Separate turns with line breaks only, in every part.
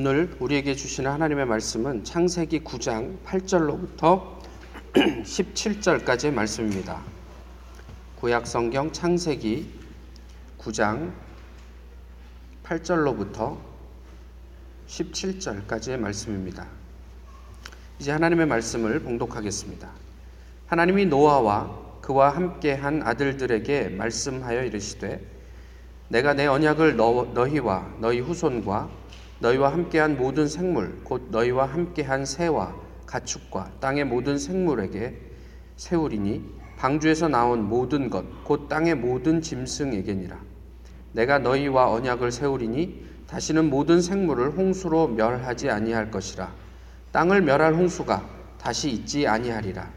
오늘 우리에게 주시는 하나님의 말씀은 창세기 9장 8절로부터 17절까지의 말씀입니다. 구약 성경 창세기 9장 8절로부터 17절까지의 말씀입니다. 이제 하나님의 말씀을 봉독하겠습니다. 하나님이 노아와 그와 함께 한 아들들에게 말씀하여 이르시되 내가 내 언약을 너, 너희와 너희 후손과 너희와 함께한 모든 생물 곧 너희와 함께한 새와 가축과 땅의 모든 생물에게 세우리니 방주에서 나온 모든 것 곧 땅의 모든 짐승에게니라. 내가 너희와 언약을 세우리니 다시는 모든 생물을 홍수로 멸하지 아니할 것이라. 땅을 멸할 홍수가 다시 있지 아니하리라.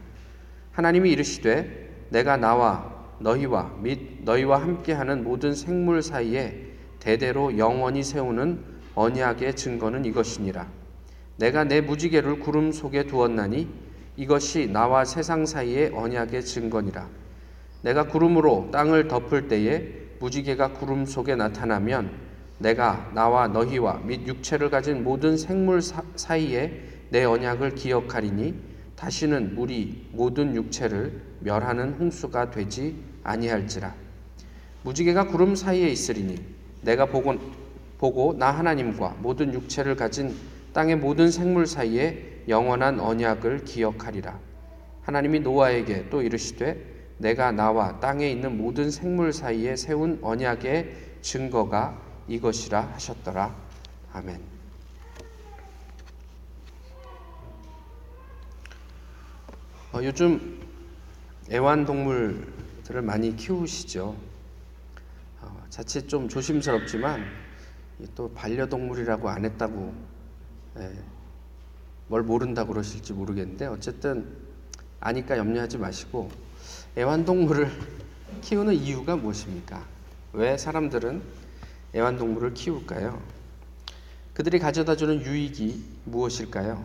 하나님이 이르시되 내가 나와 너희와 및 너희와 함께하는 모든 생물 사이에 대대로 영원히 세우는 언약의 증거는 이것이니라. 내가 내 무지개를 구름 속에 두었나니 이것이 나와 세상 사이의 언약의 증거니라. 내가 구름으로 땅을 덮을 때에 무지개가 구름 속에 나타나면 내가 나와 너희와 및 육체를 가진 모든 생물 사이에 내 언약을 기억하리니 다시는 물이 모든 육체를 멸하는 홍수가 되지 아니할지라. 무지개가 구름 사이에 있으리니 내가 보고 보고 나 하나님과 모든 육체를 가진 땅의 모든 생물 사이에 영원한 언약을 기억하리라. 하나님이 노아에게 또 이르시되 내가 나와 땅에 있는 모든 생물 사이에 세운 언약의 증거가 이것이라 하셨더라. 아멘. 어, 요즘 애완동물들을 많이 키우시죠. 어, 자칫 좀 조심스럽지만 또 반려동물이라고 안 했다고 예, 뭘 모른다고 그러실지 모르겠는데 어쨌든 아니까 염려하지 마시고 애완동물을 키우는 이유가 무엇입니까? 왜 사람들은 애완동물을 키울까요? 그들이 가져다 주는 유익이 무엇일까요?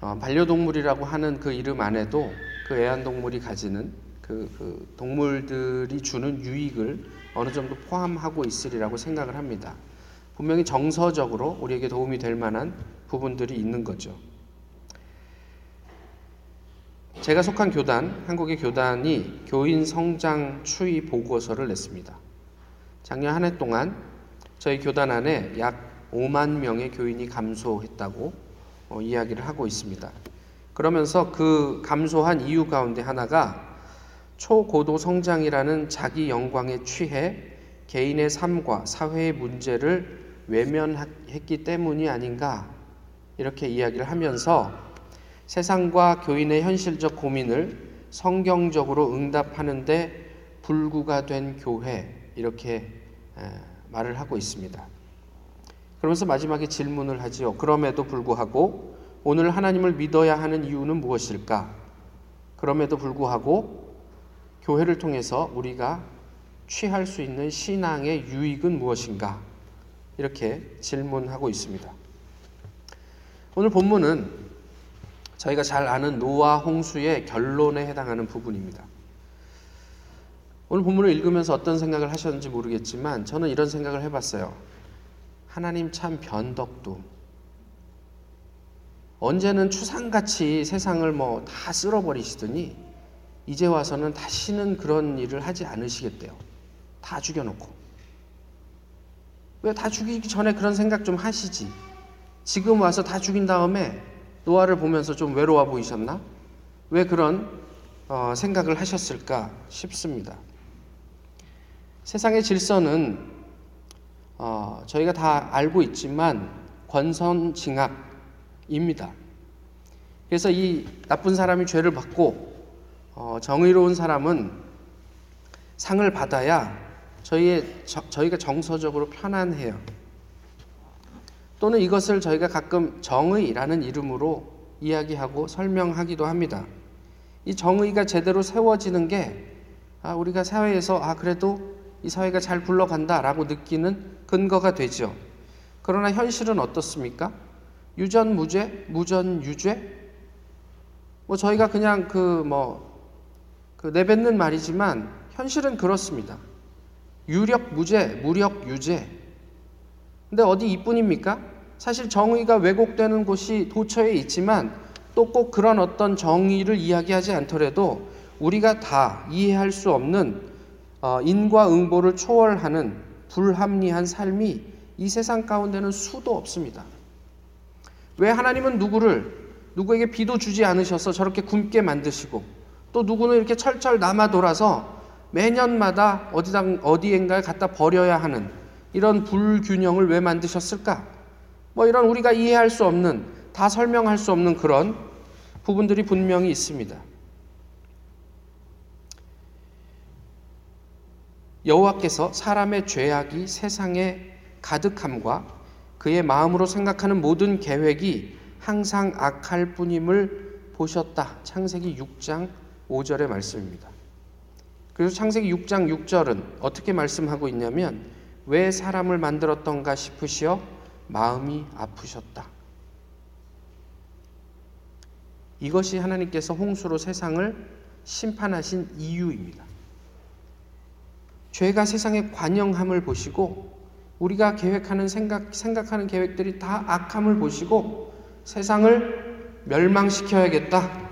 어, 반려동물이라고 하는 그 이름 안에도 그 애완동물이 가지는 그, 그 동물들이 주는 유익을 어느 정도 포함하고 있으리라고 생각을 합니다. 분명히 정서적으로 우리에게 도움이 될 만한 부분들이 있는 거죠. 제가 속한 교단, 한국의 교단이 교인 성장 추이 보고서를 냈습니다. 작년 한 해 동안 저희 교단 안에 약 5만 명의 교인이 감소했다고 어, 이야기를 하고 있습니다. 그러면서 그 감소한 이유 가운데 하나가 초고도 성장이라는 자기 영광에 취해 개인의 삶과 사회의 문제를 외면했기 때문이 아닌가 이렇게 이야기를 하면서 세상과 교인의 현실적 고민을 성경적으로 응답하는데 불구가 된 교회 이렇게 말을 하고 있습니다. 그러면서 마지막에 질문을 하지요. 그럼에도 불구하고 오늘 하나님을 믿어야 하는 이유는 무엇일까? 그럼에도 불구하고 교회를 통해서 우리가 취할 수 있는 신앙의 유익은 무엇인가? 이렇게 질문하고 있습니다. 오늘 본문은 저희가 잘 아는 노아 홍수의 결론에 해당하는 부분입니다. 오늘 본문을 읽으면서 어떤 생각을 하셨는지 모르겠지만 저는 이런 생각을 해봤어요. 하나님 참 변덕도 언제는 추상같이 세상을 뭐 다 쓸어버리시더니 이제 와서는 다시는 그런 일을 하지 않으시겠대요. 다 죽여놓고. 왜 다 죽이기 전에 그런 생각 좀 하시지? 지금 와서 다 죽인 다음에 노아를 보면서 좀 외로워 보이셨나? 왜 그런 어, 생각을 하셨을까 싶습니다. 세상의 질서는 어, 저희가 다 알고 있지만 권선징악입니다. 그래서 이 나쁜 사람이 죄를 받고 어, 정의로운 사람은 상을 받아야 저희의, 저, 저희가 정서적으로 편안해요. 또는 이것을 저희가 가끔 정의라는 이름으로 이야기하고 설명하기도 합니다. 이 정의가 제대로 세워지는 게 아, 우리가 사회에서 아 그래도 이 사회가 잘 굴러간다라고 느끼는 근거가 되죠. 그러나 현실은 어떻습니까? 유전무죄, 무전유죄? 뭐 저희가 그냥 그 뭐그 내뱉는 말이지만 현실은 그렇습니다. 유력 무죄, 무력 유죄. 근데 어디 이뿐입니까? 사실 정의가 왜곡되는 곳이 도처에 있지만 또 꼭 그런 어떤 정의를 이야기하지 않더라도 우리가 다 이해할 수 없는 어, 인과응보를 초월하는 불합리한 삶이 이 세상 가운데는 수도 없습니다. 왜 하나님은 누구를 누구에게 비도 주지 않으셔서 저렇게 굶게 만드시고 또 누구는 이렇게 철철 남아 돌아서 매년마다 어디다 어디엔가에 갖다 버려야 하는 이런 불균형을 왜 만드셨을까? 뭐 이런 우리가 이해할 수 없는 다 설명할 수 없는 그런 부분들이 분명히 있습니다. 여호와께서 사람의 죄악이 세상에 가득함과 그의 마음으로 생각하는 모든 계획이 항상 악할 뿐임을 보셨다. 창세기 6장 5절의 말씀입니다. 그래서 창세기 6장 6절은 어떻게 말씀하고 있냐면 왜 사람을 만들었던가 싶으시어 마음이 아프셨다. 이것이 하나님께서 홍수로 세상을 심판하신 이유입니다. 죄가 세상의 관영함을 보시고 우리가 계획하는 생각, 생각하는 계획들이 다 악함을 보시고 세상을 멸망시켜야겠다.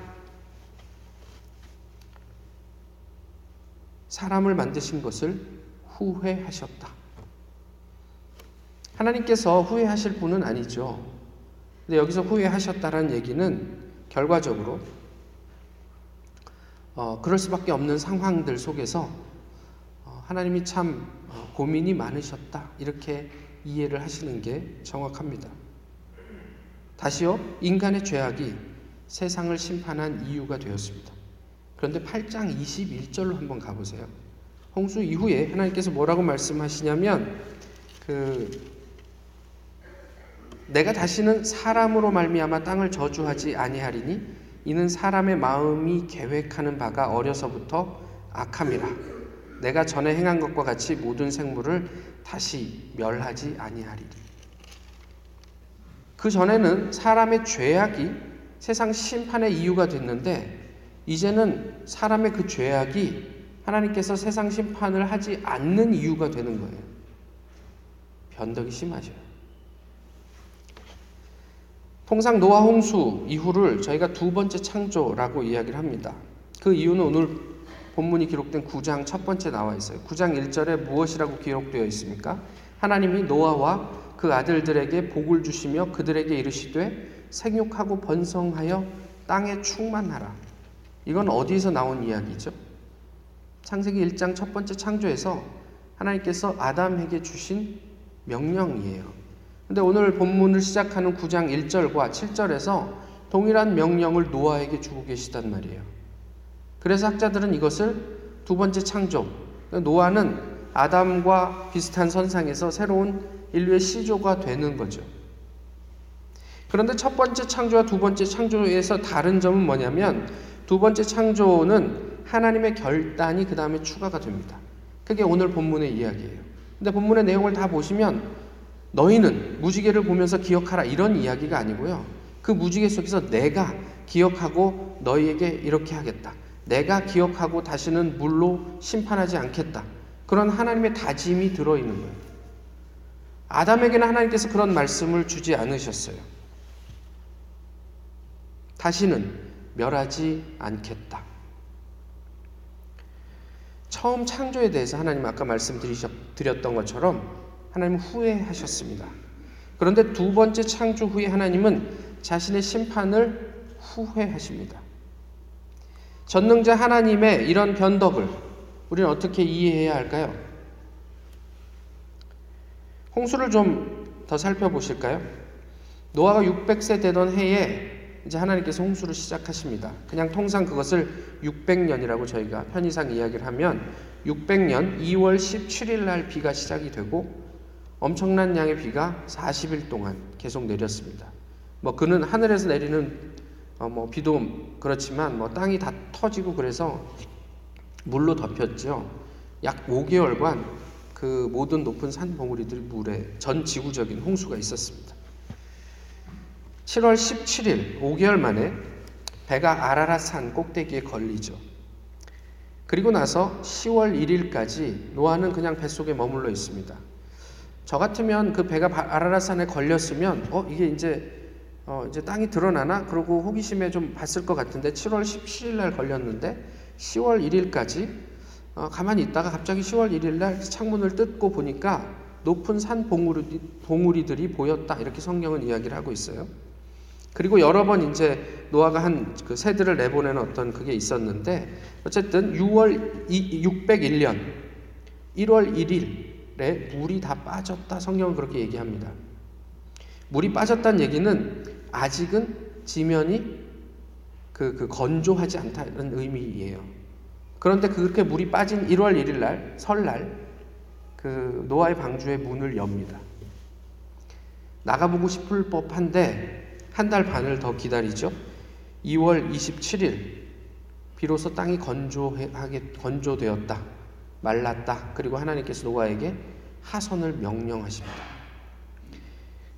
사람을 만드신 것을 후회하셨다. 하나님께서 후회하실 분은 아니죠. 근데 여기서 후회하셨다라는 얘기는 결과적으로 어, 그럴 수밖에 없는 상황들 속에서 어, 하나님이 참 어, 고민이 많으셨다 이렇게 이해를 하시는 게 정확합니다. 다시요 인간의 죄악이 세상을 심판한 이유가 되었습니다. 그런데 8장 21절로 한번 가보세요. 홍수 이후에 하나님께서 뭐라고 말씀하시냐면 그 내가 다시는 사람으로 말미암아 땅을 저주하지 아니하리니 이는 사람의 마음이 계획하는 바가 어려서부터 악함이라 내가 전에 행한 것과 같이 모든 생물을 다시 멸하지 아니하리니 그 전에는 사람의 죄악이 세상 심판의 이유가 됐는데 이제는 사람의 그 죄악이 하나님께서 세상 심판을 하지 않는 이유가 되는 거예요. 변덕이 심하죠. 통상 노아 홍수 이후를 저희가 두 번째 창조라고 이야기를 합니다. 그 이유는 오늘 본문이 기록된 9장 첫 번째 나와 있어요. 9장 1절에 무엇이라고 기록되어 있습니까? 하나님이 노아와 그 아들들에게 복을 주시며 그들에게 이르시되 생육하고 번성하여 땅에 충만하라. 이건 어디에서 나온 이야기죠? 창세기 1장 첫 번째 창조에서 하나님께서 아담에게 주신 명령이에요. 근데 오늘 본문을 시작하는 9장 1절과 7절에서 동일한 명령을 노아에게 주고 계시단 말이에요. 그래서 학자들은 이것을 두 번째 창조, 노아는 아담과 비슷한 선상에서 새로운 인류의 시조가 되는 거죠. 그런데 첫 번째 창조와 두 번째 창조에서 다른 점은 뭐냐면 두 번째 창조는 하나님의 결단이 그 다음에 추가가 됩니다. 그게 오늘 본문의 이야기예요. 근데 본문의 내용을 다 보시면 너희는 무지개를 보면서 기억하라 이런 이야기가 아니고요. 그 무지개 속에서 내가 기억하고 너희에게 이렇게 하겠다. 내가 기억하고 다시는 물로 심판하지 않겠다. 그런 하나님의 다짐이 들어있는 거예요. 아담에게는 하나님께서 그런 말씀을 주지 않으셨어요. 다시는 멸하지 않겠다. 처음 창조에 대해서 하나님 아까 말씀드렸던 것처럼 하나님 후회하셨습니다. 그런데 두 번째 창조 후에 하나님은 자신의 심판을 후회하십니다. 전능자 하나님의 이런 변덕을 우리는 어떻게 이해해야 할까요? 홍수를 좀 더 살펴보실까요? 노아가 600세 되던 해에 이제 하나님께서 홍수를 시작하십니다. 그냥 통상 그것을 600년이라고 저희가 편의상 이야기를 하면 600년 2월 17일 날 비가 시작이 되고 엄청난 양의 비가 40일 동안 계속 내렸습니다. 뭐 그는 하늘에서 내리는 어 뭐 비도 그렇지만 뭐 땅이 다 터지고 그래서 물로 덮였죠. 약 5개월간 그 모든 높은 산 봉우리들이 물에 전 지구적인 홍수가 있었습니다. 7월 17일 5개월 만에 배가 아라라 산 꼭대기에 걸리죠. 그리고 나서 10월 1일까지 노아는 그냥 뱃속에 머물러 있습니다. 저 같으면 그 배가 아라라산에 걸렸으면 어 이게 이제 어 이제 땅이 드러나나 그러고 호기심에 좀 봤을 것 같은데 7월 17일 날 걸렸는데 10월 1일까지 어 가만히 있다가 갑자기 10월 1일 날 창문을 뜯고 보니까 높은 산 봉우리, 봉우리들이 보였다 이렇게 성경은 이야기를 하고 있어요. 그리고 여러 번 이제 노아가 한 그 새들을 내보내는 어떤 그게 있었는데 어쨌든 6월 601년 1월 1일에 물이 다 빠졌다 성경은 그렇게 얘기합니다. 물이 빠졌다는 얘기는 아직은 지면이 그, 그 건조하지 않다는 의미예요. 그런데 그렇게 물이 빠진 1월 1일 날 설날 그 노아의 방주의 문을 엽니다. 나가보고 싶을 법한데 한 달 반을 더 기다리죠. 2월 27일 비로소 땅이 건조하게 건조되었다. 말랐다. 그리고 하나님께서 노아에게 하선을 명령하십니다.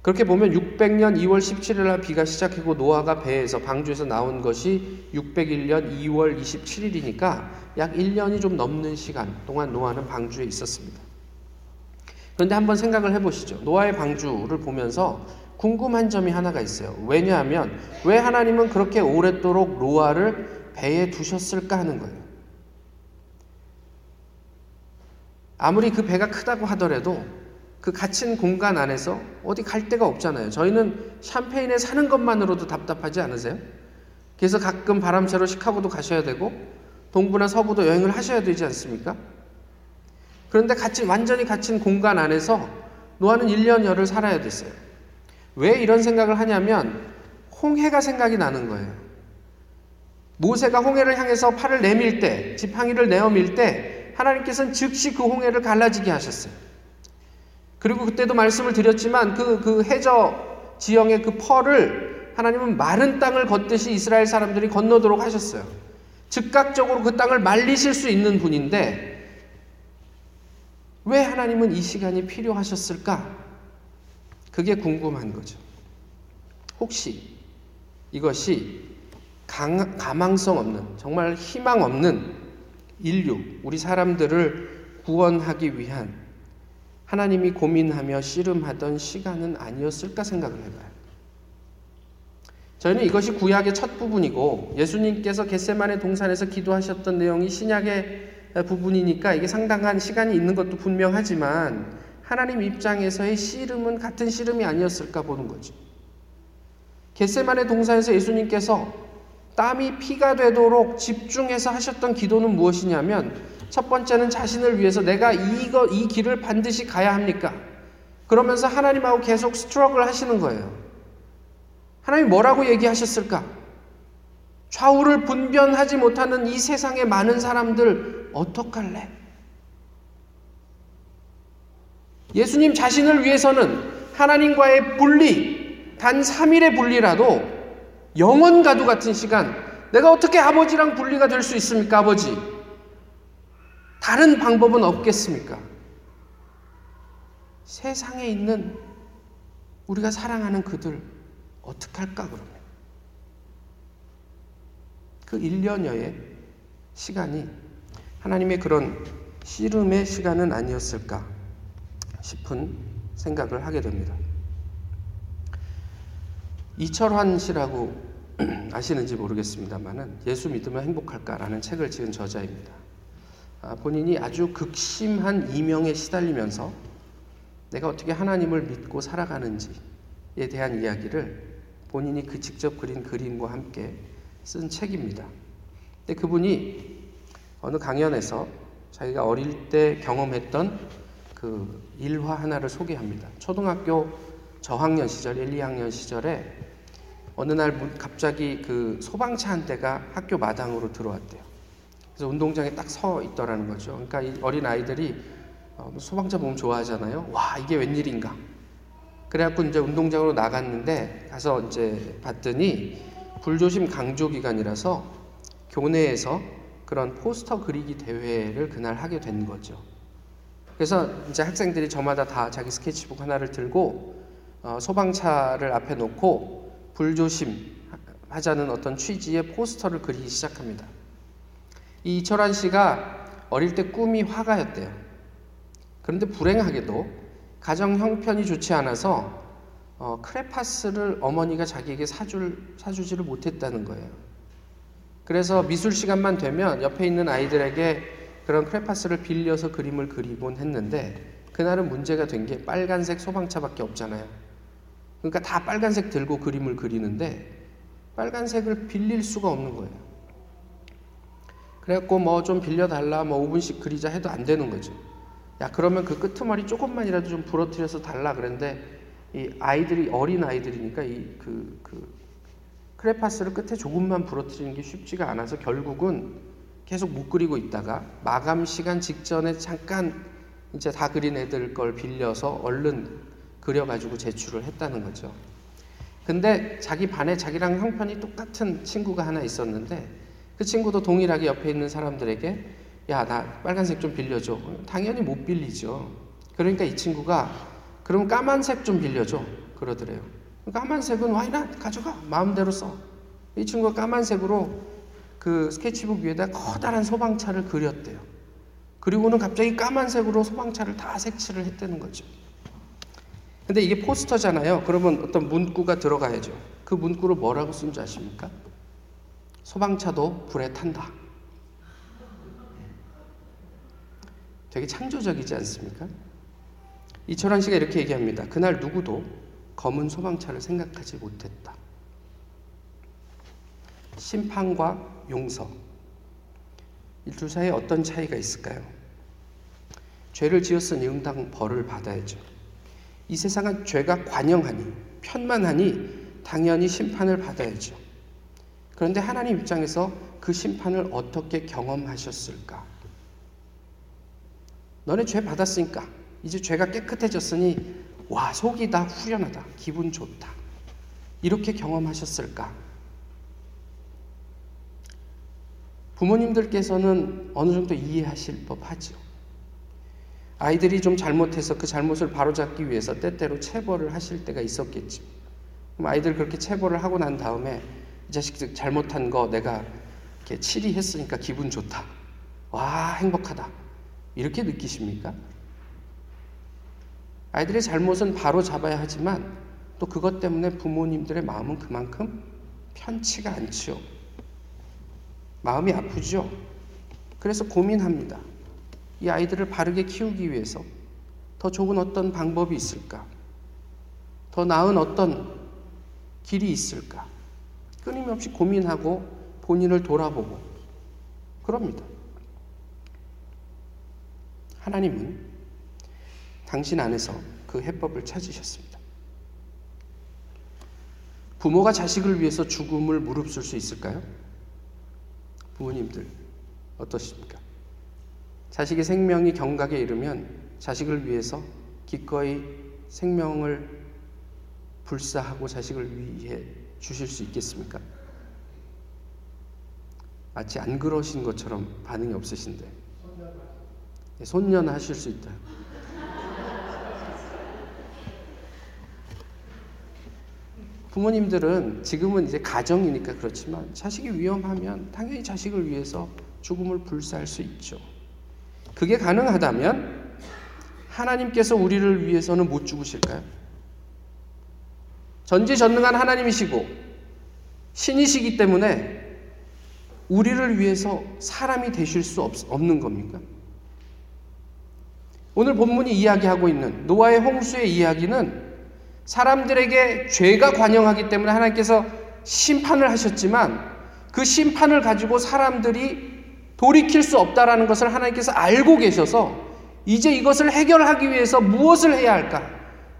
그렇게 보면 600년 2월 17일 날 비가 시작하고 노아가 배에서 방주에서 나온 것이 601년 2월 27일이니까 약 1년이 좀 넘는 시간 동안 노아는 방주에 있었습니다. 그런데 한번 생각을 해보시죠. 노아의 방주를 보면서 궁금한 점이 하나가 있어요. 왜냐하면 왜 하나님은 그렇게 오랫도록 노아를 배에 두셨을까 하는 거예요. 아무리 그 배가 크다고 하더라도 그 갇힌 공간 안에서 어디 갈 데가 없잖아요. 저희는 샴페인에 사는 것만으로도 답답하지 않으세요? 그래서 가끔 바람새로 시카고도 가셔야 되고 동부나 서부도 여행을 하셔야 되지 않습니까? 그런데 갇힌 완전히 갇힌 공간 안에서 노아는 1년여를 살아야 됐어요. 왜 이런 생각을 하냐면 홍해가 생각이 나는 거예요. 모세가 홍해를 향해서 팔을 내밀 때, 지팡이를 내어밀 때 하나님께서는 즉시 그 홍해를 갈라지게 하셨어요. 그리고 그때도 말씀을 드렸지만 그, 그 해저 지형의 그 펄을 하나님은 마른 땅을 걷듯이 이스라엘 사람들이 건너도록 하셨어요. 즉각적으로 그 땅을 말리실 수 있는 분인데 왜 하나님은 이 시간이 필요하셨을까? 그게 궁금한 거죠. 혹시 이것이 강, 가망성 없는, 정말 희망 없는 인류, 우리 사람들을 구원하기 위한 하나님이 고민하며 씨름하던 시간은 아니었을까 생각을 해봐요. 저희는 이것이 구약의 첫 부분이고 예수님께서 겟세만의 동산에서 기도하셨던 내용이 신약의 부분이니까 이게 상당한 시간이 있는 것도 분명하지만 하나님 입장에서의 씨름은 같은 씨름이 아니었을까 보는 거죠. 겟세만의 동산에서 예수님께서 땀이 피가 되도록 집중해서 하셨던 기도는 무엇이냐면 첫 번째는 자신을 위해서 내가 이거 이 길을 반드시 가야 합니까? 그러면서 하나님하고 계속 스트럭을 하시는 거예요. 하나님 뭐라고 얘기하셨을까? 좌우를 분변하지 못하는 이 세상의 많은 사람들 어떡할래? 예수님 자신을 위해서는 하나님과의 분리, 단 3일의 분리라도 영원 가도 같은 시간, 내가 어떻게 아버지랑 분리가 될 수 있습니까, 아버지? 다른 방법은 없겠습니까? 세상에 있는 우리가 사랑하는 그들, 어떡할까, 그러면? 그 1년여의 시간이 하나님의 그런 씨름의 시간은 아니었을까? 싶은 생각을 하게 됩니다. 이철환 씨라고 아시는지 모르겠습니다만은 예수 믿으면 행복할까라는 책을 지은 저자입니다. 아, 본인이 아주 극심한 이명에 시달리면서 내가 어떻게 하나님을 믿고 살아가는지에 대한 이야기를 본인이 그 직접 그린 그림과 함께 쓴 책입니다. 근데 그분이 어느 강연에서 자기가 어릴 때 경험했던 그 일화 하나를 소개합니다. 초등학교 저학년 시절, 1, 2학년 시절에 어느 날 갑자기 그 소방차 한 대가 학교 마당으로 들어왔대요. 그래서 운동장에 딱 서 있더라는 거죠. 그러니까 이 어린 아이들이 어, 소방차 보면 좋아하잖아요. 와, 이게 웬일인가. 그래갖고 이제 운동장으로 나갔는데 가서 이제 봤더니 불조심 강조 기간이라서 교내에서 그런 포스터 그리기 대회를 그날 하게 된 거죠. 그래서 이제 학생들이 저마다 다 자기 스케치북 하나를 들고 어, 소방차를 앞에 놓고 불조심 하자는 어떤 취지의 포스터를 그리기 시작합니다. 이 이철환 씨가 어릴 때 꿈이 화가였대요. 그런데 불행하게도 가정 형편이 좋지 않아서 어, 크레파스를 어머니가 자기에게 사줄, 사주지를 못했다는 거예요. 그래서 미술 시간만 되면 옆에 있는 아이들에게 그런 크레파스를 빌려서 그림을 그리곤 했는데 그날은 문제가 된 게 빨간색 소방차밖에 없잖아요. 그러니까 다 빨간색 들고 그림을 그리는데 빨간색을 빌릴 수가 없는 거예요. 그래갖고 뭐 좀 빌려달라, 뭐 5분씩 그리자 해도 안 되는 거죠. 야, 그러면 그 끄트머리 조금만이라도 좀 부러뜨려서 달라 그랬는데 이 아이들이 어린 아이들이니까 이그그 크레파스를 끝에 조금만 부러뜨리는 게 쉽지가 않아서 결국은 계속 못 그리고 있다가 마감 시간 직전에 잠깐 이제 다 그린 애들 걸 빌려서 얼른 그려가지고 제출을 했다는 거죠. 근데 자기 반에 자기랑 형편이 똑같은 친구가 하나 있었는데 그 친구도 동일하게 옆에 있는 사람들에게 야, 나 빨간색 좀 빌려줘. 당연히 못 빌리죠. 그러니까 이 친구가 그럼 까만색 좀 빌려줘. 그러더래요. 까만색은 와이나 가져가. 마음대로 써. 이 친구가 까만색으로 그 스케치북 위에다 커다란 소방차를 그렸대요. 그리고는 갑자기 까만색으로 소방차를 다 색칠을 했다는 거죠. 근데 이게 포스터잖아요. 그러면 어떤 문구가 들어가야죠. 그 문구를 뭐라고 쓴 줄 아십니까? 소방차도 불에 탄다. 되게 창조적이지 않습니까? 이철환 씨가 이렇게 얘기합니다. 그날 누구도 검은 소방차를 생각하지 못했다. 심판과 용서. 이 둘 사이에 어떤 차이가 있을까요? 죄를 지었으니 응당 벌을 받아야죠. 이 세상은 죄가 관영하니, 편만하니 당연히 심판을 받아야죠. 그런데 하나님 입장에서 그 심판을 어떻게 경험하셨을까? 너네 죄 받았으니까 이제 죄가 깨끗해졌으니 와 속이 다 후련하다 기분 좋다 이렇게 경험하셨을까? 부모님들께서는 어느 정도 이해하실 법하죠. 아이들이 좀 잘못해서 그 잘못을 바로잡기 위해서 때때로 체벌을 하실 때가 있었겠죠. 그럼 아이들 그렇게 체벌을 하고 난 다음에 이 자식들 잘못한 거 내가 이렇게 치리했으니까 기분 좋다. 와 행복하다. 이렇게 느끼십니까? 아이들의 잘못은 바로 잡아야 하지만 또 그것 때문에 부모님들의 마음은 그만큼 편치가 않죠. 마음이 아프죠. 그래서 고민합니다. 이 아이들을 바르게 키우기 위해서 더 좋은 어떤 방법이 있을까? 더 나은 어떤 길이 있을까? 끊임없이 고민하고 본인을 돌아보고 그럽니다. 하나님은 당신 안에서 그 해법을 찾으셨습니다. 부모가 자식을 위해서 죽음을 무릅쓸 수 있을까요? 부모님들 어떠십니까? 자식의 생명이 경각에 이르면 자식을 위해서 기꺼이 생명을 불사하고 자식을 위해 주실 수 있겠습니까? 마치 안 그러신 것처럼 반응이 없으신데 손녀는 하실 수 있다. 부모님들은 지금은 이제 가정이니까 그렇지만 자식이 위험하면 당연히 자식을 위해서 죽음을 불사할 수 있죠. 그게 가능하다면 하나님께서 우리를 위해서는 못 죽으실까요? 전지전능한 하나님이시고 신이시기 때문에 우리를 위해서 사람이 되실 수 없, 없는 겁니까? 오늘 본문이 이야기하고 있는 노아의 홍수의 이야기는 사람들에게 죄가 관영하기 때문에 하나님께서 심판을 하셨지만 그 심판을 가지고 사람들이 돌이킬 수 없다라는 것을 하나님께서 알고 계셔서 이제 이것을 해결하기 위해서 무엇을 해야 할까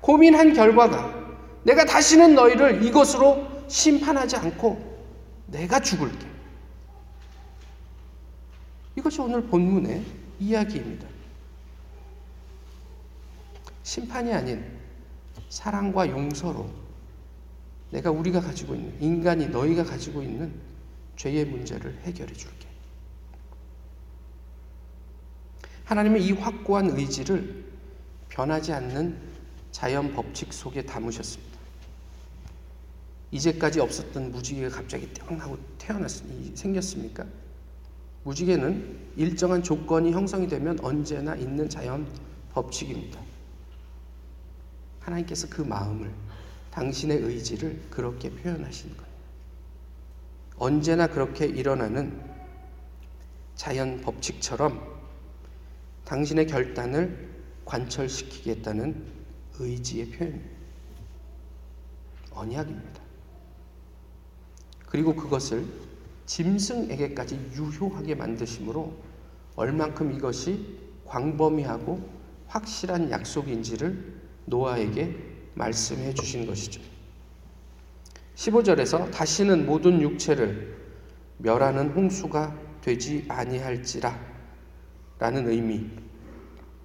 고민한 결과가 내가 다시는 너희를 이것으로 심판하지 않고 내가 죽을게. 이것이 오늘 본문의 이야기입니다. 심판이 아닌 사랑과 용서로 내가 우리가 가지고 있는 인간이 너희가 가지고 있는 죄의 문제를 해결해 줄게. 하나님의 이 확고한 의지를 변하지 않는 자연 법칙 속에 담으셨습니다. 이제까지 없었던 무지개가 갑자기 뿅 하고 태어났, 생겼습니까? 무지개는 일정한 조건이 형성이 되면 언제나 있는 자연 법칙입니다. 하나님께서 그 마음을 당신의 의지를 그렇게 표현하신 거예요. 언제나 그렇게 일어나는 자연 법칙처럼 당신의 결단을 관철시키겠다는 의지의 표현입니다. 언약입니다. 그리고 그것을 짐승에게까지 유효하게 만드심으로 얼만큼 이것이 광범위하고 확실한 약속인지를 노아에게 말씀해 주신 것이죠. 15절에서 다시는 모든 육체를 멸하는 홍수가 되지 아니할지라 라는 의미.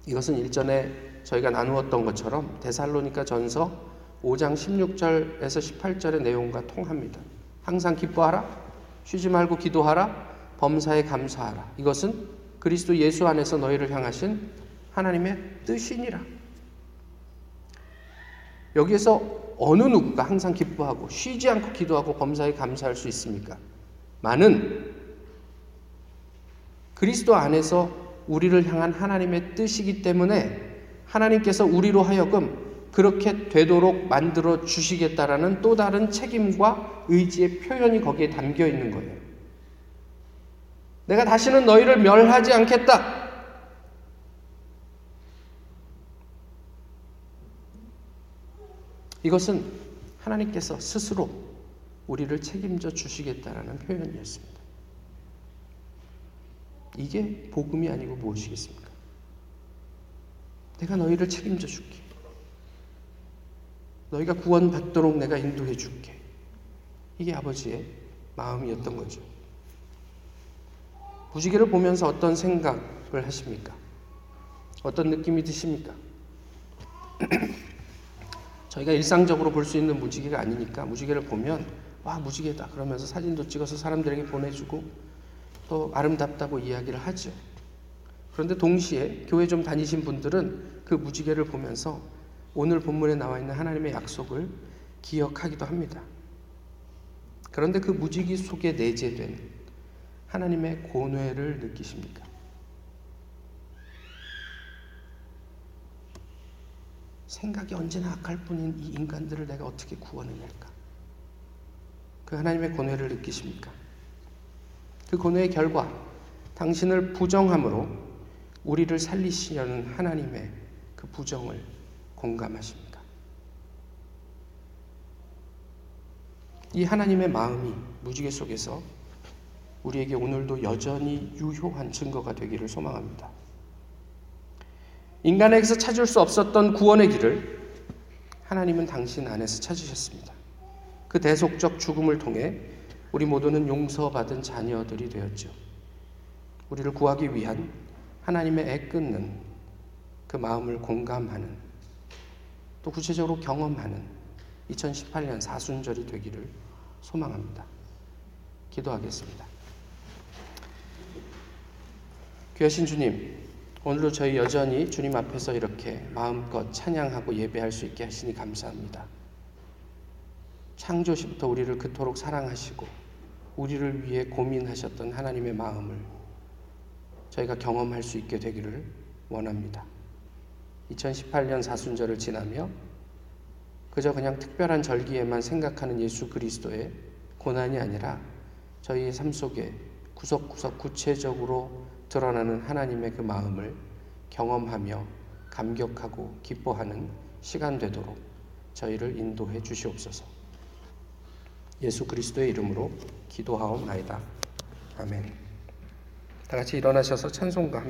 이것은 일전에 저희가 나누었던 것처럼 데살로니가 전서 5장 16절에서 18절의 내용과 통합니다. 항상 기뻐하라, 쉬지 말고 기도하라, 범사에 감사하라. 이것은 그리스도 예수 안에서 너희를 향하신 하나님의 뜻이니라. 여기에서 어느 누구가 항상 기뻐하고 쉬지 않고 기도하고 범사에 감사할 수 있습니까? 많은 그리스도 안에서 우리를 향한 하나님의 뜻이기 때문에 하나님께서 우리로 하여금 그렇게 되도록 만들어 주시겠다라는 또 다른 책임과 의지의 표현이 거기에 담겨 있는 거예요. 내가 다시는 너희를 멸하지 않겠다. 이것은 하나님께서 스스로 우리를 책임져 주시겠다라는 표현이었습니다. 이게 복음이 아니고 무엇이겠습니까? 내가 너희를 책임져 줄게. 너희가 구원받도록 내가 인도해 줄게. 이게 아버지의 마음이었던 거죠. 무지개를 보면서 어떤 생각을 하십니까? 어떤 느낌이 드십니까? 저희가 일상적으로 볼 수 있는 무지개가 아니니까 무지개를 보면 와 무지개다 그러면서 사진도 찍어서 사람들에게 보내주고 또 아름답다고 이야기를 하죠. 그런데 동시에 교회 좀 다니신 분들은 그 무지개를 보면서 오늘 본문에 나와 있는 하나님의 약속을 기억하기도 합니다. 그런데 그 무지개 속에 내재된 하나님의 고뇌를 느끼십니까? 생각이 언제나 악할 뿐인 이 인간들을 내가 어떻게 구원해낼까? 그 하나님의 고뇌를 느끼십니까? 그 고뇌의 결과 당신을 부정함으로 우리를 살리시려는 하나님의 그 부정을 공감하십니까? 이 하나님의 마음이 무지개 속에서 우리에게 오늘도 여전히 유효한 증거가 되기를 소망합니다. 인간에게서 찾을 수 없었던 구원의 길을 하나님은 당신 안에서 찾으셨습니다. 그 대속적 죽음을 통해 우리 모두는 용서받은 자녀들이 되었죠. 우리를 구하기 위한 하나님의 애끓는 그 마음을 공감하는 또 구체적으로 경험하는 2018년 사순절이 되기를 소망합니다. 기도하겠습니다. 귀하신 주님, 오늘도 저희 여전히 주님 앞에서 이렇게 마음껏 찬양하고 예배할 수 있게 하시니 감사합니다. 창조시부터 우리를 그토록 사랑하시고 우리를 위해 고민하셨던 하나님의 마음을 저희가 경험할 수 있게 되기를 원합니다. 2018년 사순절을 지나며 그저 그냥 특별한 절기에만 생각하는 예수 그리스도의 고난이 아니라 저희의 삶 속에 구석구석 구체적으로 드러나는 하나님의 그 마음을 경험하며 감격하고 기뻐하는 시간 되도록 저희를 인도해 주시옵소서. 예수 그리스도의 이름으로 기도하옵나이다. 아멘. 다 같이 일어나셔서 찬송가